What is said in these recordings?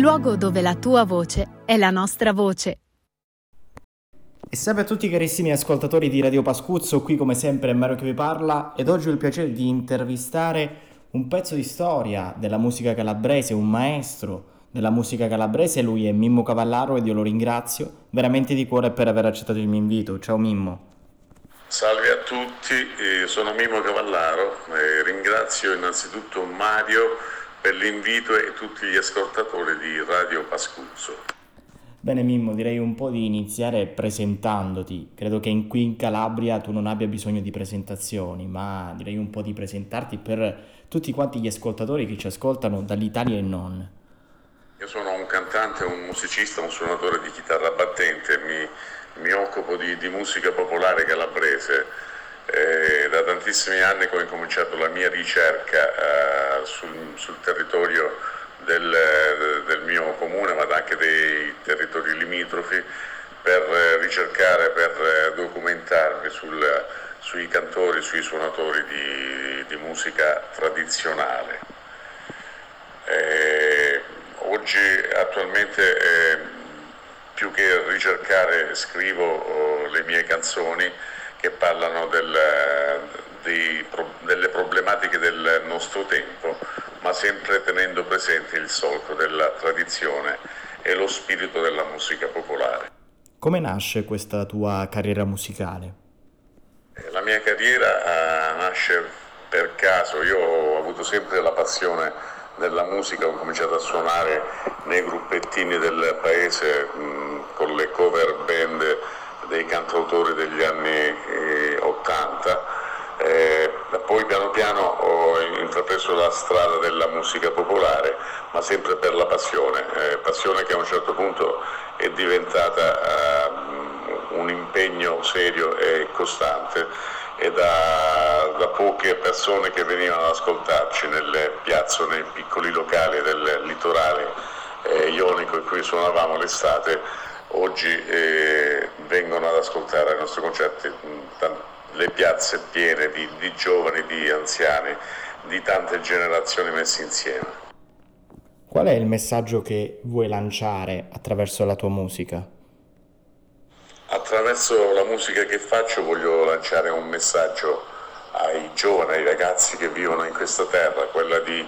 luogo dove la tua voce è la nostra voce. E salve a tutti carissimi ascoltatori di Radio Pascuzzo, qui come sempre è Mario che vi parla ed oggi ho il piacere di intervistare un pezzo di storia della musica calabrese, un maestro della musica calabrese, lui è Mimmo Cavallaro ed io lo ringrazio veramente di cuore per aver accettato il mio invito. Ciao Mimmo. Salve a tutti, sono Mimmo Cavallaro e ringrazio innanzitutto Mario per l'invito e tutti gli ascoltatori di Radio Pascuzzo. Bene Mimmo, direi un po' di iniziare presentandoti. Credo che in qui in Calabria tu non abbia bisogno di presentazioni, ma direi un po' di presentarti per tutti quanti gli ascoltatori che ci ascoltano dall'Italia e non. Io sono un cantante, un musicista, un suonatore di chitarra battente, mi, mi occupo di, di, musica popolare calabrese. Eh, da tantissimi anni ho incominciato la mia ricerca eh, sul, sul territorio del, del, mio comune ma anche dei territori limitrofi per ricercare, per documentarmi sul, sui cantori, sui suonatori di, di musica tradizionale. E oggi attualmente eh, più che ricercare scrivo oh, le mie canzoni che parlano del, dei, delle problematiche del nostro tempo ma sempre tenendo presente il solco della tradizione e lo spirito della musica popolare. Come nasce questa tua carriera musicale? Eh, la mia carriera uh, nasce per caso, io ho avuto sempre la passione della musica, ho cominciato a suonare nei gruppettini del paese con le cover band dei cantautori degli anni eh, 80 eh, poi piano piano ho intrapreso la strada della musica popolare, ma sempre per la passione, eh, passione che a un certo punto è diventata eh, un impegno serio e costante e da, da, poche persone che venivano ad ascoltarci nelle piazze, nei piccoli locali del litorale eh, ionico in cui suonavamo l'estate, oggi eh, vengono ad ascoltare i nostri concerti mh, le piazze piene di, di giovani, di anziani, di tante generazioni messe insieme. Qual è il messaggio che vuoi lanciare attraverso la tua musica? Attraverso la musica che faccio voglio lanciare un messaggio ai giovani, ai ragazzi che vivono in questa terra, quella di,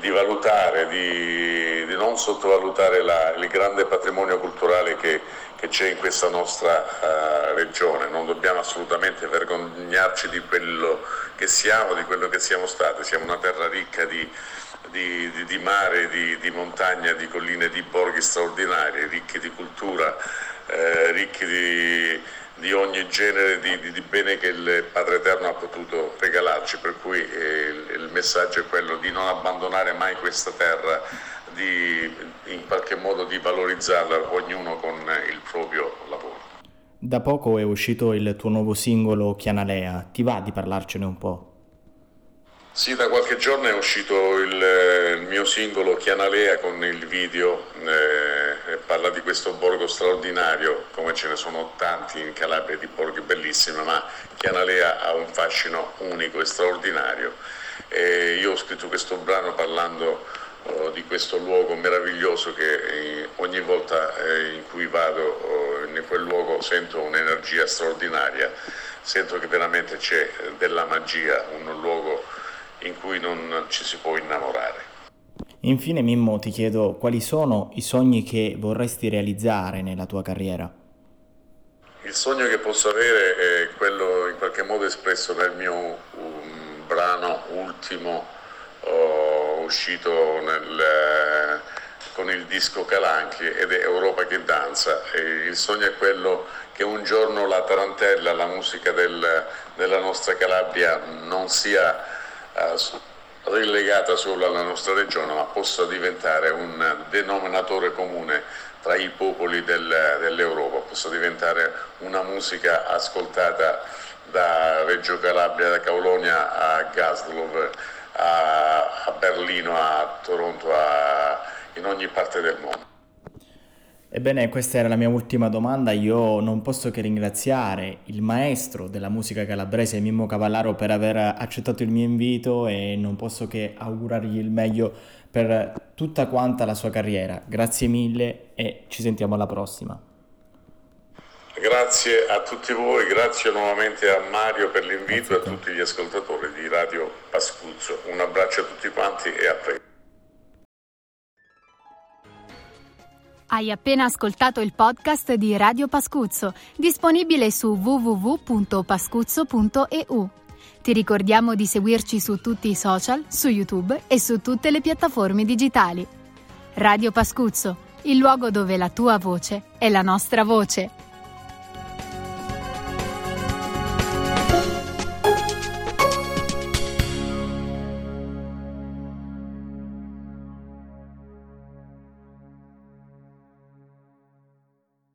di valutare, di, di, non sottovalutare la, il grande patrimonio culturale che, che c'è in questa nostra uh, regione. Non dobbiamo assolutamente vergognarci di quello che siamo, di quello che siamo stati. Siamo una terra ricca di, di, di, mare, di, di, montagna, di colline, di borghi straordinari, ricchi di cultura, eh, ricchi di, di ogni genere di, di, di, bene che il Padre Eterno ha potuto regalarci, per cui eh, il, il, messaggio è quello di non abbandonare mai questa terra, di in qualche modo di valorizzarla ognuno con il proprio lavoro. Da poco è uscito il tuo nuovo singolo Chianalea, ti va di parlarcene un po'? Sì, da qualche giorno è uscito il, il mio singolo Chianalea con il video, eh, parla di questo borgo straordinario, come ce ne sono tanti in Calabria di borghi bellissimi, ma Chianalea ha un fascino unico e straordinario. E io ho scritto questo brano parlando oh, di questo luogo meraviglioso che eh, ogni volta eh, in cui vado oh, in quel luogo sento un'energia straordinaria, sento che veramente c'è della magia, un luogo in cui non ci si può innamorare. Infine Mimmo ti chiedo quali sono i sogni che vorresti realizzare nella tua carriera? Il sogno che posso avere è quello in qualche modo espresso nel mio um, brano ultimo oh, uscito nel, con il disco Calanchi ed è Europa che danza. E il sogno è quello che un giorno la tarantella, la musica del, della nostra Calabria non sia eh, relegata solo alla nostra regione, ma possa diventare un denominatore comune tra i popoli del, dell'Europa, possa diventare una musica ascoltata da Reggio Calabria, da Caulonia a Gaslov, a, a Berlino, a Toronto, a, in ogni parte del mondo. Ebbene, questa era la mia ultima domanda. Io non posso che ringraziare il maestro della musica calabrese Mimmo Cavallaro per aver accettato il mio invito e non posso che augurargli il meglio per tutta quanta la sua carriera. Grazie mille e ci sentiamo alla prossima. Grazie a tutti voi, grazie nuovamente a Mario per l'invito e a tutti gli ascoltatori di Radio Pascuzzo. Un abbraccio a tutti quanti e a presto. Hai appena ascoltato il podcast di Radio Pascuzzo, disponibile su www.pascuzzo.eu. Ti ricordiamo di seguirci su tutti i social, su YouTube e su tutte le piattaforme digitali. Radio Pascuzzo, il luogo dove la tua voce è la nostra voce.